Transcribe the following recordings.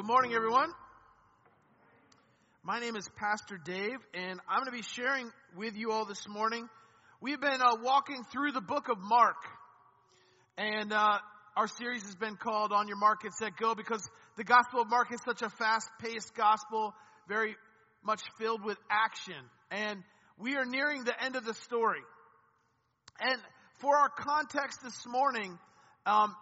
good morning, everyone. My name is Pastor Dave, and I'm going to be sharing with you all this morning. We've been uh, walking through the book of Mark, and uh, our series has been called On Your Mark, Get Set, Go because the Gospel of Mark is such a fast paced gospel, very much filled with action. And we are nearing the end of the story. And for our context this morning, um,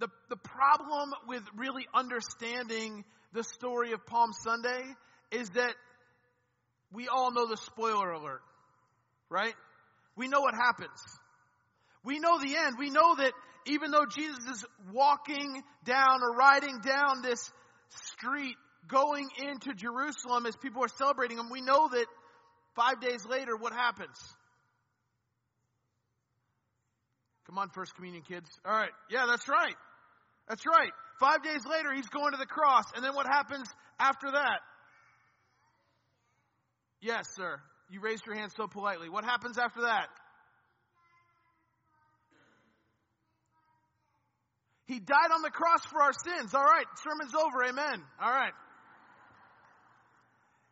the, the problem with really understanding the story of Palm Sunday is that we all know the spoiler alert, right? We know what happens. We know the end. We know that even though Jesus is walking down or riding down this street going into Jerusalem as people are celebrating him, we know that five days later, what happens? Come on, First Communion kids. All right. Yeah, that's right. That's right. Five days later, he's going to the cross. And then what happens after that? Yes, sir. You raised your hand so politely. What happens after that? He died on the cross for our sins. All right. Sermon's over. Amen. All right.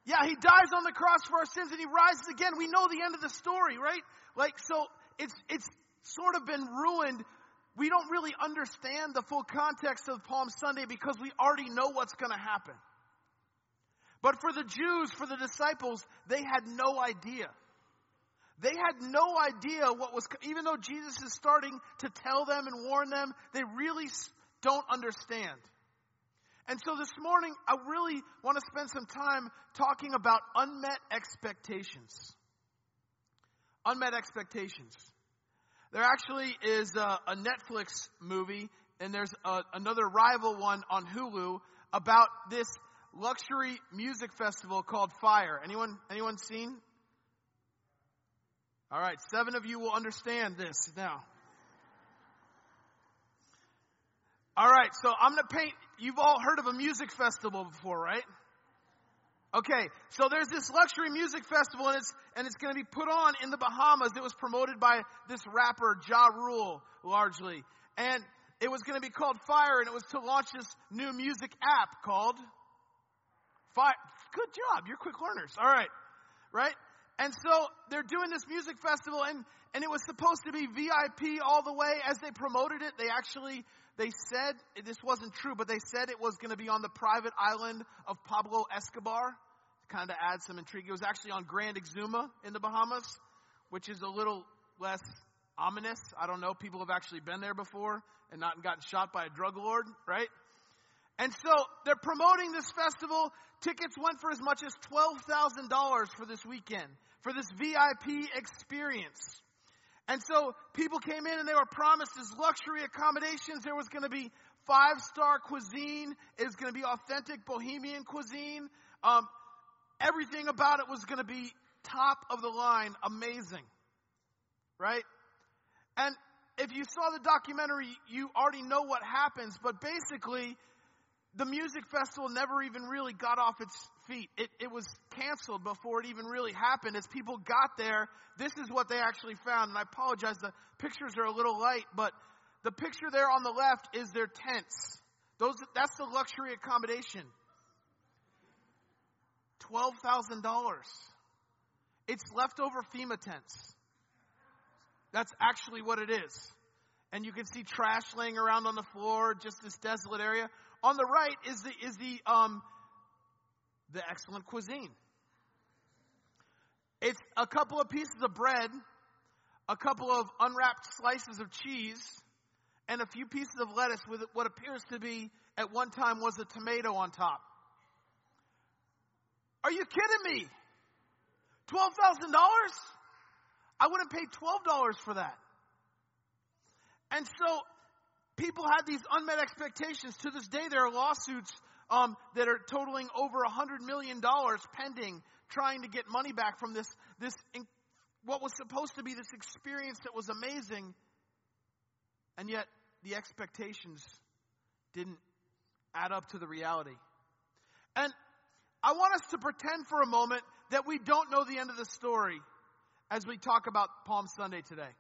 Yeah, he dies on the cross for our sins and he rises again. We know the end of the story, right? Like, so it's, it's sort of been ruined we don't really understand the full context of Palm Sunday because we already know what's going to happen. But for the Jews, for the disciples, they had no idea. They had no idea what was, even though Jesus is starting to tell them and warn them, they really don't understand. And so this morning, I really want to spend some time talking about unmet expectations. Unmet expectations. There actually is a, a Netflix movie, and there's a, another rival one on Hulu about this luxury music festival called Fyre. Anyone, anyone seen? All right, seven of you will understand this now. All right, so I'm going to paint. You've all heard of a music festival before, right? Okay, so there's this luxury music festival and it's, and it's going to be put on in the Bahamas. It was promoted by this rapper, Ja Rule, largely. And it was going to be called Fyre and it was to launch this new music app called Fyre. Good job. You're quick learners. All right. Right? And so they're doing this music festival and, and it was supposed to be VIP all the way as they promoted it. They actually they said, this wasn't true, but they said it was going to be on the private island of Pablo Escobar. To kind of add some intrigue. It was actually on Grand Exuma in the Bahamas, which is a little less ominous. I don't know. People have actually been there before and not gotten shot by a drug lord, right? And so they're promoting this festival. Tickets went for as much as $12,000 for this weekend, for this VIP experience. And so people came in and they were promised as luxury accommodations. There was going to be five star cuisine. It was going to be authentic Bahamian cuisine. Um, everything about it was going to be top of the line, amazing. Right? And if you saw the documentary, you already know what happens, but basically, the music festival never even really got off its feet. It, it was canceled before it even really happened. As people got there, this is what they actually found. And I apologize, the pictures are a little light, but the picture there on the left is their tents. Those, that's the luxury accommodation. $12,000. It's leftover FEMA tents. That's actually what it is. And you can see trash laying around on the floor, just this desolate area. On the right is the, is the, um, the excellent cuisine. It's a couple of pieces of bread, a couple of unwrapped slices of cheese, and a few pieces of lettuce with what appears to be, at one time, was a tomato on top. Are you kidding me? $12,000? I wouldn't pay $12 for that. And so people had these unmet expectations. To this day, there are lawsuits um, that are totaling over a hundred million dollars pending, trying to get money back from this this what was supposed to be this experience that was amazing, and yet the expectations didn't add up to the reality. And I want us to pretend for a moment that we don't know the end of the story as we talk about Palm Sunday today.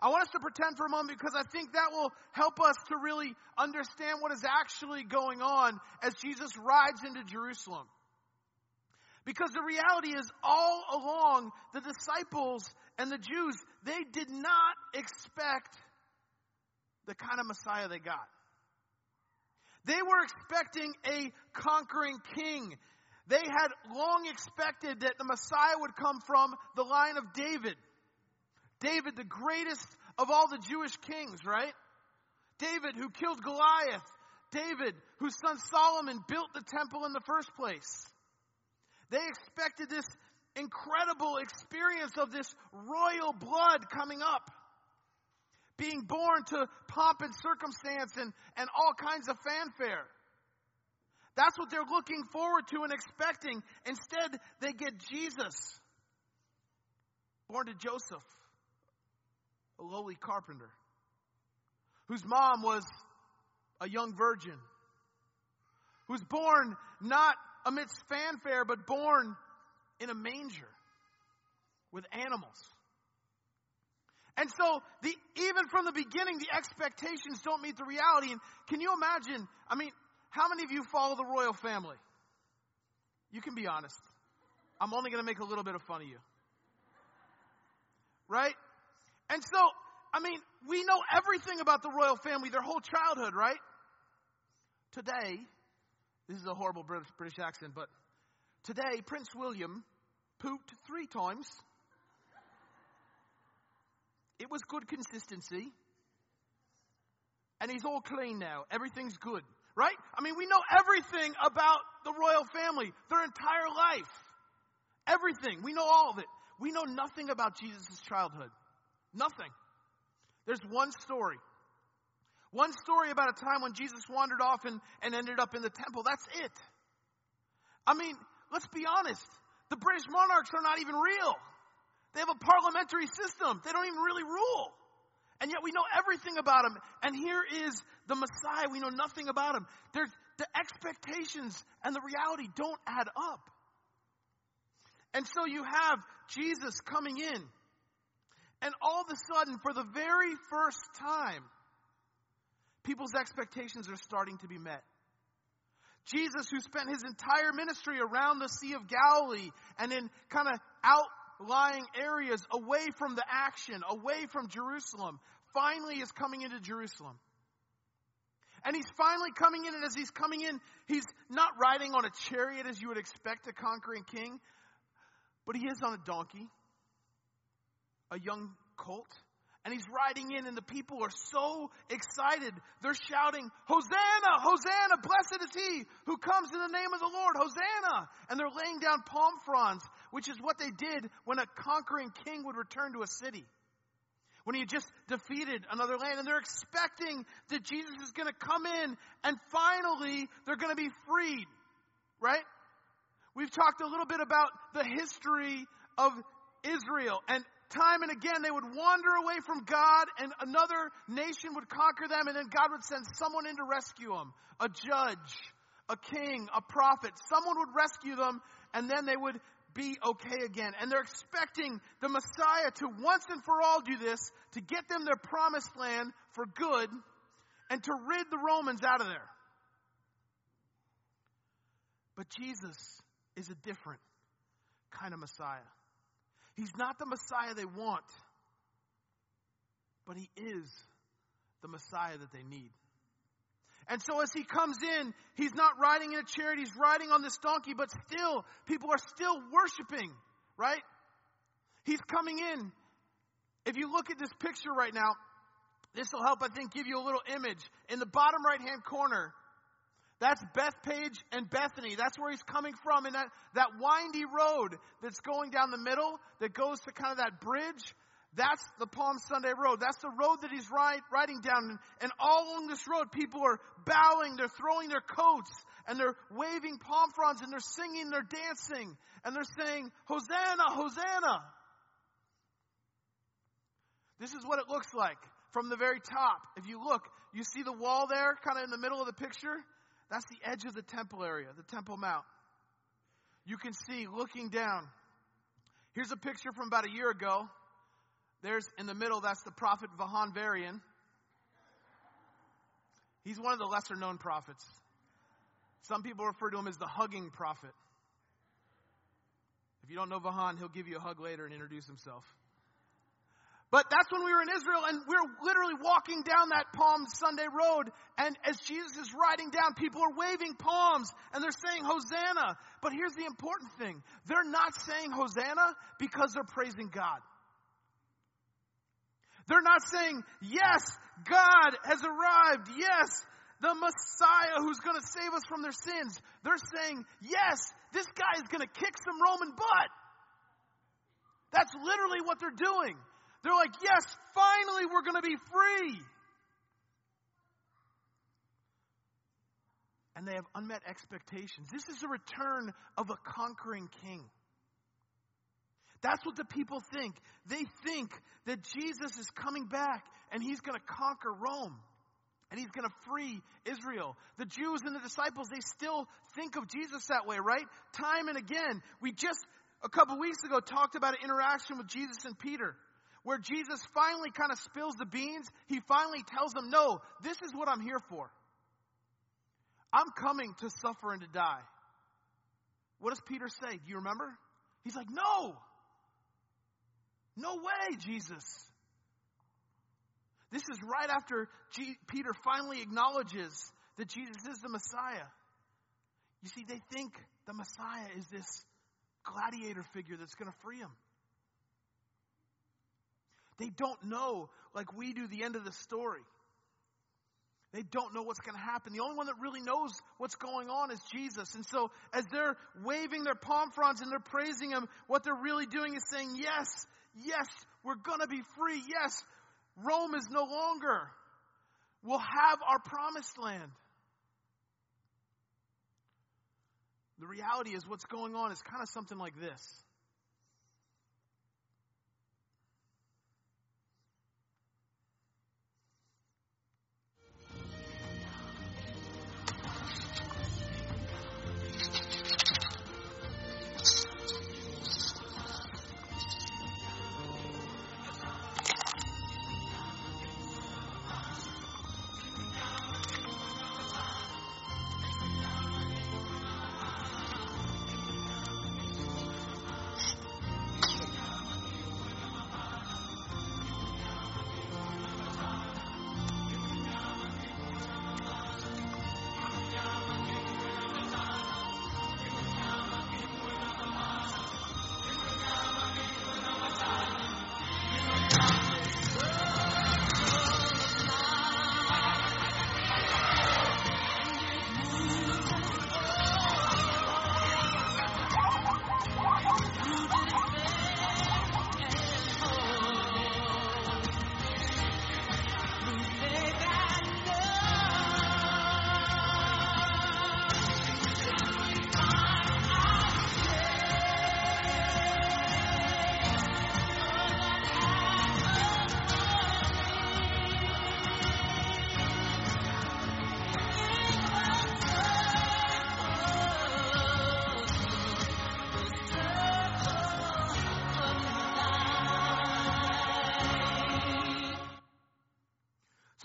I want us to pretend for a moment because I think that will help us to really understand what is actually going on as Jesus rides into Jerusalem. Because the reality is, all along, the disciples and the Jews, they did not expect the kind of Messiah they got. They were expecting a conquering king. They had long expected that the Messiah would come from the line of David. David, the greatest of all the Jewish kings, right? David, who killed Goliath. David, whose son Solomon built the temple in the first place. They expected this incredible experience of this royal blood coming up. Being born to pomp and circumstance and, and all kinds of fanfare. That's what they're looking forward to and expecting. Instead, they get Jesus, born to Joseph, a lowly carpenter, whose mom was a young virgin, who's born not amidst fanfare, but born in a manger with animals. And so, the, even from the beginning, the expectations don't meet the reality. And can you imagine? I mean, how many of you follow the royal family? You can be honest. I'm only going to make a little bit of fun of you. Right? And so, I mean, we know everything about the royal family, their whole childhood, right? Today, this is a horrible British, British accent, but today, Prince William pooped three times. It was good consistency. And he's all clean now. Everything's good. Right? I mean, we know everything about the royal family, their entire life. Everything. We know all of it. We know nothing about Jesus' childhood. Nothing. There's one story. One story about a time when Jesus wandered off and, and ended up in the temple. That's it. I mean, let's be honest. The British monarchs are not even real. They have a parliamentary system. They don't even really rule. And yet we know everything about him. And here is the Messiah. We know nothing about him. There's, the expectations and the reality don't add up. And so you have Jesus coming in. And all of a sudden, for the very first time, people's expectations are starting to be met. Jesus, who spent his entire ministry around the Sea of Galilee and in kind of outlying areas away from the action, away from Jerusalem, finally is coming into Jerusalem. And he's finally coming in, and as he's coming in, he's not riding on a chariot as you would expect a conquering king, but he is on a donkey, a young colt and he's riding in, and the people are so excited. They're shouting, Hosanna, Hosanna, blessed is he who comes in the name of the Lord, Hosanna. And they're laying down palm fronds, which is what they did when a conquering king would return to a city. When he had just defeated another land, and they're expecting that Jesus is going to come in, and finally they're going to be freed, right? We've talked a little bit about the history of Israel and time and again they would wander away from God and another nation would conquer them and then God would send someone in to rescue them. A judge, a king, a prophet. Someone would rescue them and then they would be okay again. And they're expecting the Messiah to once and for all do this to get them their promised land for good and to rid the Romans out of there. But Jesus is a different kind of Messiah. He's not the Messiah they want, but he is the Messiah that they need. And so as he comes in, he's not riding in a chariot, he's riding on this donkey, but still, people are still worshiping, right? He's coming in. If you look at this picture right now, this will help, I think, give you a little image. In the bottom right hand corner, that's Bethphage and Bethany. That's where he's coming from. And that, that windy road that's going down the middle, that goes to kind of that bridge, that's the Palm Sunday road. That's the road that he's ride, riding down. And all along this road, people are bowing, they're throwing their coats, and they're waving palm fronds, and they're singing, they're dancing, and they're saying, Hosanna, Hosanna. This is what it looks like from the very top. If you look, you see the wall there, kind of in the middle of the picture? That's the edge of the temple area, the Temple Mount. You can see looking down. Here's a picture from about a year ago. There's in the middle, that's the prophet Vahan Varian. He's one of the lesser known prophets. Some people refer to him as the hugging prophet. If you don't know Vahan, he'll give you a hug later and introduce himself. But that's when we were in Israel and we we're literally walking down that Palm Sunday road. And as Jesus is riding down, people are waving palms and they're saying Hosanna. But here's the important thing. They're not saying Hosanna because they're praising God. They're not saying, yes, God has arrived. Yes, the Messiah who's going to save us from their sins. They're saying, yes, this guy is going to kick some Roman butt. That's literally what they're doing. They're like, yes, finally we're going to be free. And they have unmet expectations. This is the return of a conquering king. That's what the people think. They think that Jesus is coming back and he's going to conquer Rome and he's going to free Israel. The Jews and the disciples, they still think of Jesus that way, right? Time and again. We just a couple weeks ago talked about an interaction with Jesus and Peter where Jesus finally kind of spills the beans. He finally tells them, No, this is what I'm here for. I'm coming to suffer and to die. What does Peter say? Do you remember? He's like, No, no way, Jesus. This is right after G- Peter finally acknowledges that Jesus is the Messiah. You see, they think the Messiah is this gladiator figure that's going to free them. They don't know, like we do, the end of the story. They don't know what's going to happen. The only one that really knows what's going on is Jesus. And so, as they're waving their palm fronds and they're praising Him, what they're really doing is saying, Yes, yes, we're going to be free. Yes, Rome is no longer. We'll have our promised land. The reality is, what's going on is kind of something like this.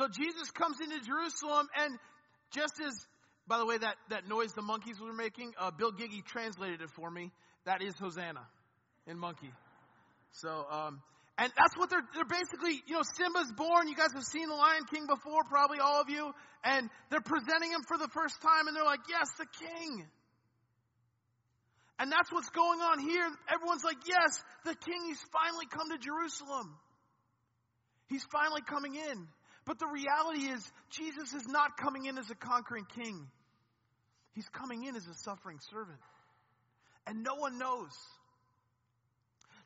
So Jesus comes into Jerusalem, and just as, by the way, that, that noise the monkeys were making, uh, Bill Giggy translated it for me. That is Hosanna in monkey. So, um, and that's what they're, they're basically, you know, Simba's born. You guys have seen the Lion King before, probably all of you. And they're presenting him for the first time, and they're like, yes, the king. And that's what's going on here. Everyone's like, yes, the king, he's finally come to Jerusalem. He's finally coming in. But the reality is, Jesus is not coming in as a conquering king. He's coming in as a suffering servant. And no one knows.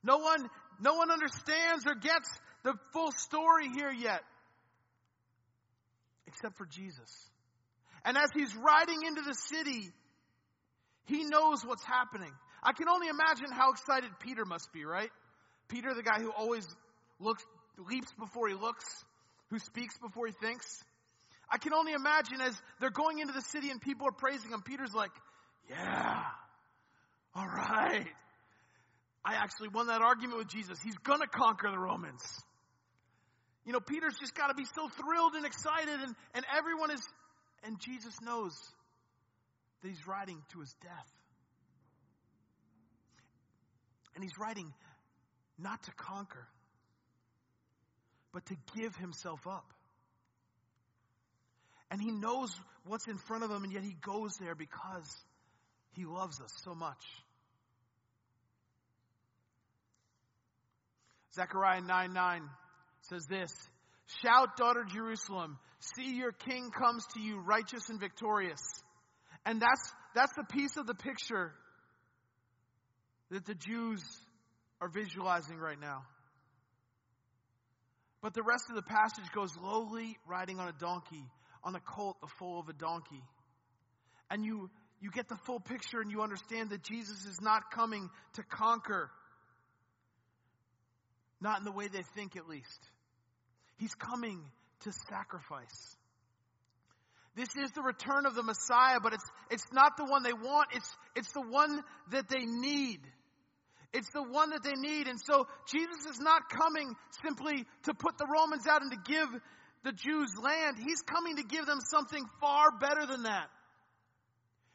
No one, no one understands or gets the full story here yet. Except for Jesus. And as he's riding into the city, he knows what's happening. I can only imagine how excited Peter must be, right? Peter, the guy who always looks, leaps before he looks who speaks before he thinks. I can only imagine as they're going into the city and people are praising him, Peter's like, yeah, all right. I actually won that argument with Jesus. He's going to conquer the Romans. You know, Peter's just got to be so thrilled and excited, and, and everyone is, and Jesus knows that he's riding to his death. And he's riding not to conquer, but to give himself up. And he knows what's in front of him, and yet he goes there because he loves us so much. Zechariah 9 9 says this Shout, daughter Jerusalem, see your king comes to you, righteous and victorious. And that's, that's the piece of the picture that the Jews are visualizing right now. But the rest of the passage goes lowly riding on a donkey, on a colt, the foal of a donkey. And you, you get the full picture and you understand that Jesus is not coming to conquer. Not in the way they think, at least. He's coming to sacrifice. This is the return of the Messiah, but it's, it's not the one they want. It's, it's the one that they need. It's the one that they need. And so Jesus is not coming simply to put the Romans out and to give the Jews land. He's coming to give them something far better than that.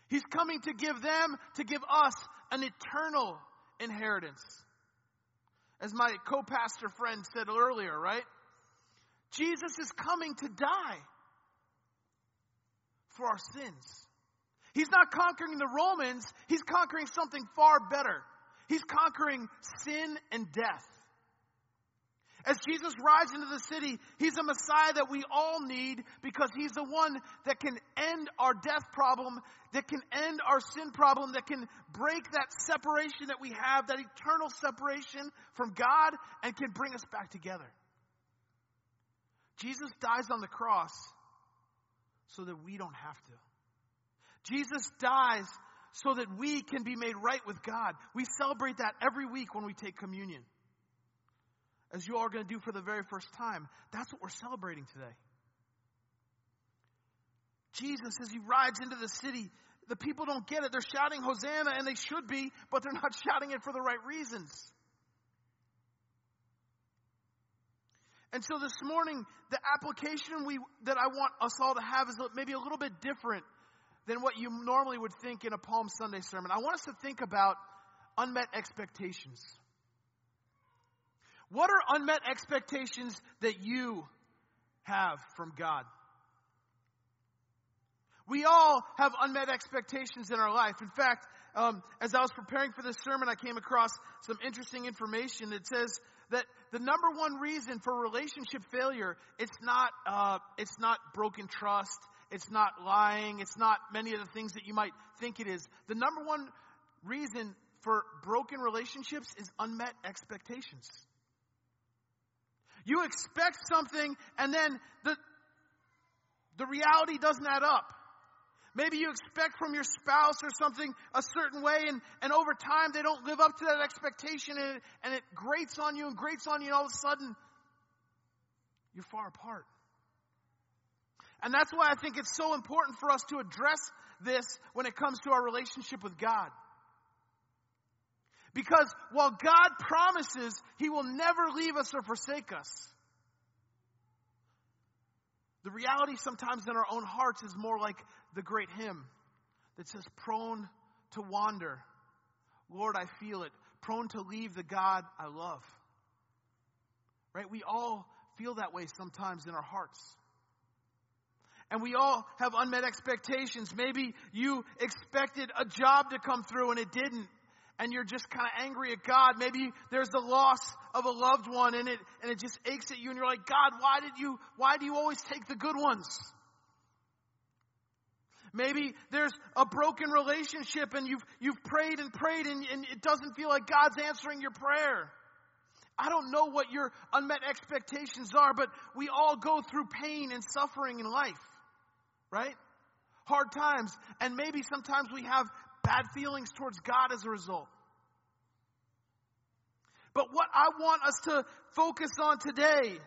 He's coming to give them, to give us an eternal inheritance. As my co-pastor friend said earlier, right? Jesus is coming to die for our sins. He's not conquering the Romans, he's conquering something far better. He's conquering sin and death. As Jesus rides into the city, he's a Messiah that we all need because he's the one that can end our death problem, that can end our sin problem, that can break that separation that we have, that eternal separation from God, and can bring us back together. Jesus dies on the cross so that we don't have to. Jesus dies so that we can be made right with God. We celebrate that every week when we take communion. As you all are going to do for the very first time, that's what we're celebrating today. Jesus, as he rides into the city, the people don't get it. They're shouting Hosanna, and they should be, but they're not shouting it for the right reasons. And so this morning, the application we, that I want us all to have is maybe a little bit different than what you normally would think in a Palm Sunday sermon. I want us to think about unmet expectations. What are unmet expectations that you have from God? We all have unmet expectations in our life. In fact, um, as I was preparing for this sermon, I came across some interesting information that says that the number one reason for relationship failure it's not uh, it's not broken trust, it's not lying, it's not many of the things that you might think it is. The number one reason for broken relationships is unmet expectations. You expect something and then the the reality doesn't add up. Maybe you expect from your spouse or something a certain way, and, and over time they don't live up to that expectation, and it, and it grates on you and grates on you, and all of a sudden you're far apart. And that's why I think it's so important for us to address this when it comes to our relationship with God. Because while God promises He will never leave us or forsake us, the reality sometimes in our own hearts is more like the great hymn that says, prone to wander. Lord, I feel it. Prone to leave the God I love. Right? We all feel that way sometimes in our hearts. And we all have unmet expectations. Maybe you expected a job to come through and it didn't and you're just kind of angry at God. Maybe there's the loss of a loved one and it, and it just aches at you and you're like, God, why did you, why do you always take the good ones? Maybe there's a broken relationship and you've, you've prayed and prayed and, and it doesn't feel like God's answering your prayer. I don't know what your unmet expectations are, but we all go through pain and suffering in life, right? Hard times. And maybe sometimes we have bad feelings towards God as a result. But what I want us to focus on today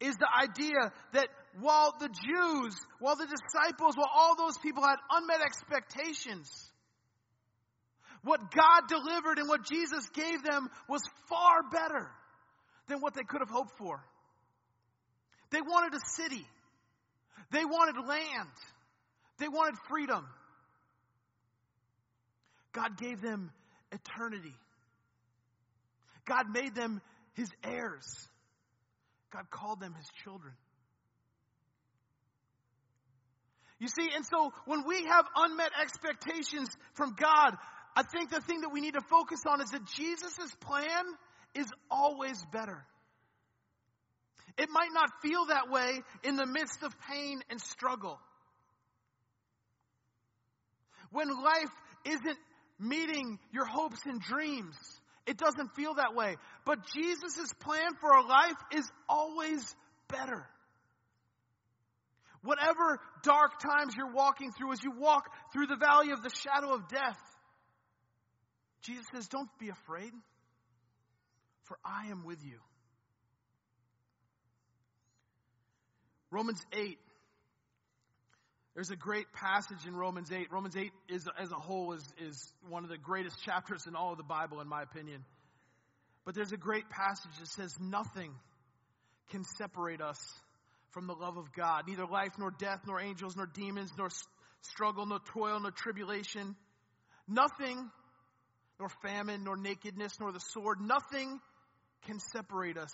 is the idea that while the Jews, while the disciples, while all those people had unmet expectations, What God delivered and what Jesus gave them was far better than what they could have hoped for. They wanted a city. They wanted land. They wanted freedom. God gave them eternity. God made them his heirs. God called them his children. You see, and so when we have unmet expectations from God, I think the thing that we need to focus on is that Jesus' plan is always better. It might not feel that way in the midst of pain and struggle. When life isn't meeting your hopes and dreams, it doesn't feel that way. But Jesus' plan for our life is always better. Whatever dark times you're walking through, as you walk through the valley of the shadow of death, Jesus says, Don't be afraid, for I am with you. Romans 8. There's a great passage in Romans 8. Romans 8 is, as a whole is, is one of the greatest chapters in all of the Bible, in my opinion. But there's a great passage that says, Nothing can separate us from the love of God. Neither life, nor death, nor angels, nor demons, nor struggle, nor toil, nor tribulation. Nothing, nor famine, nor nakedness, nor the sword, nothing can separate us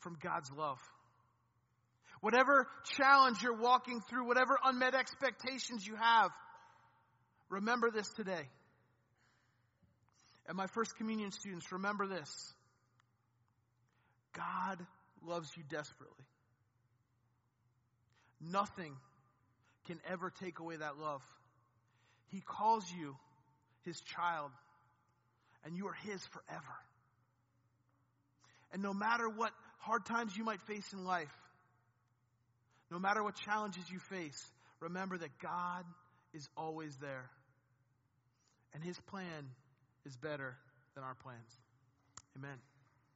from God's love. Whatever challenge you're walking through, whatever unmet expectations you have, remember this today. And my first communion students, remember this God loves you desperately. Nothing can ever take away that love. He calls you his child, and you are his forever. And no matter what hard times you might face in life, no matter what challenges you face, remember that God is always there. And his plan is better than our plans. Amen.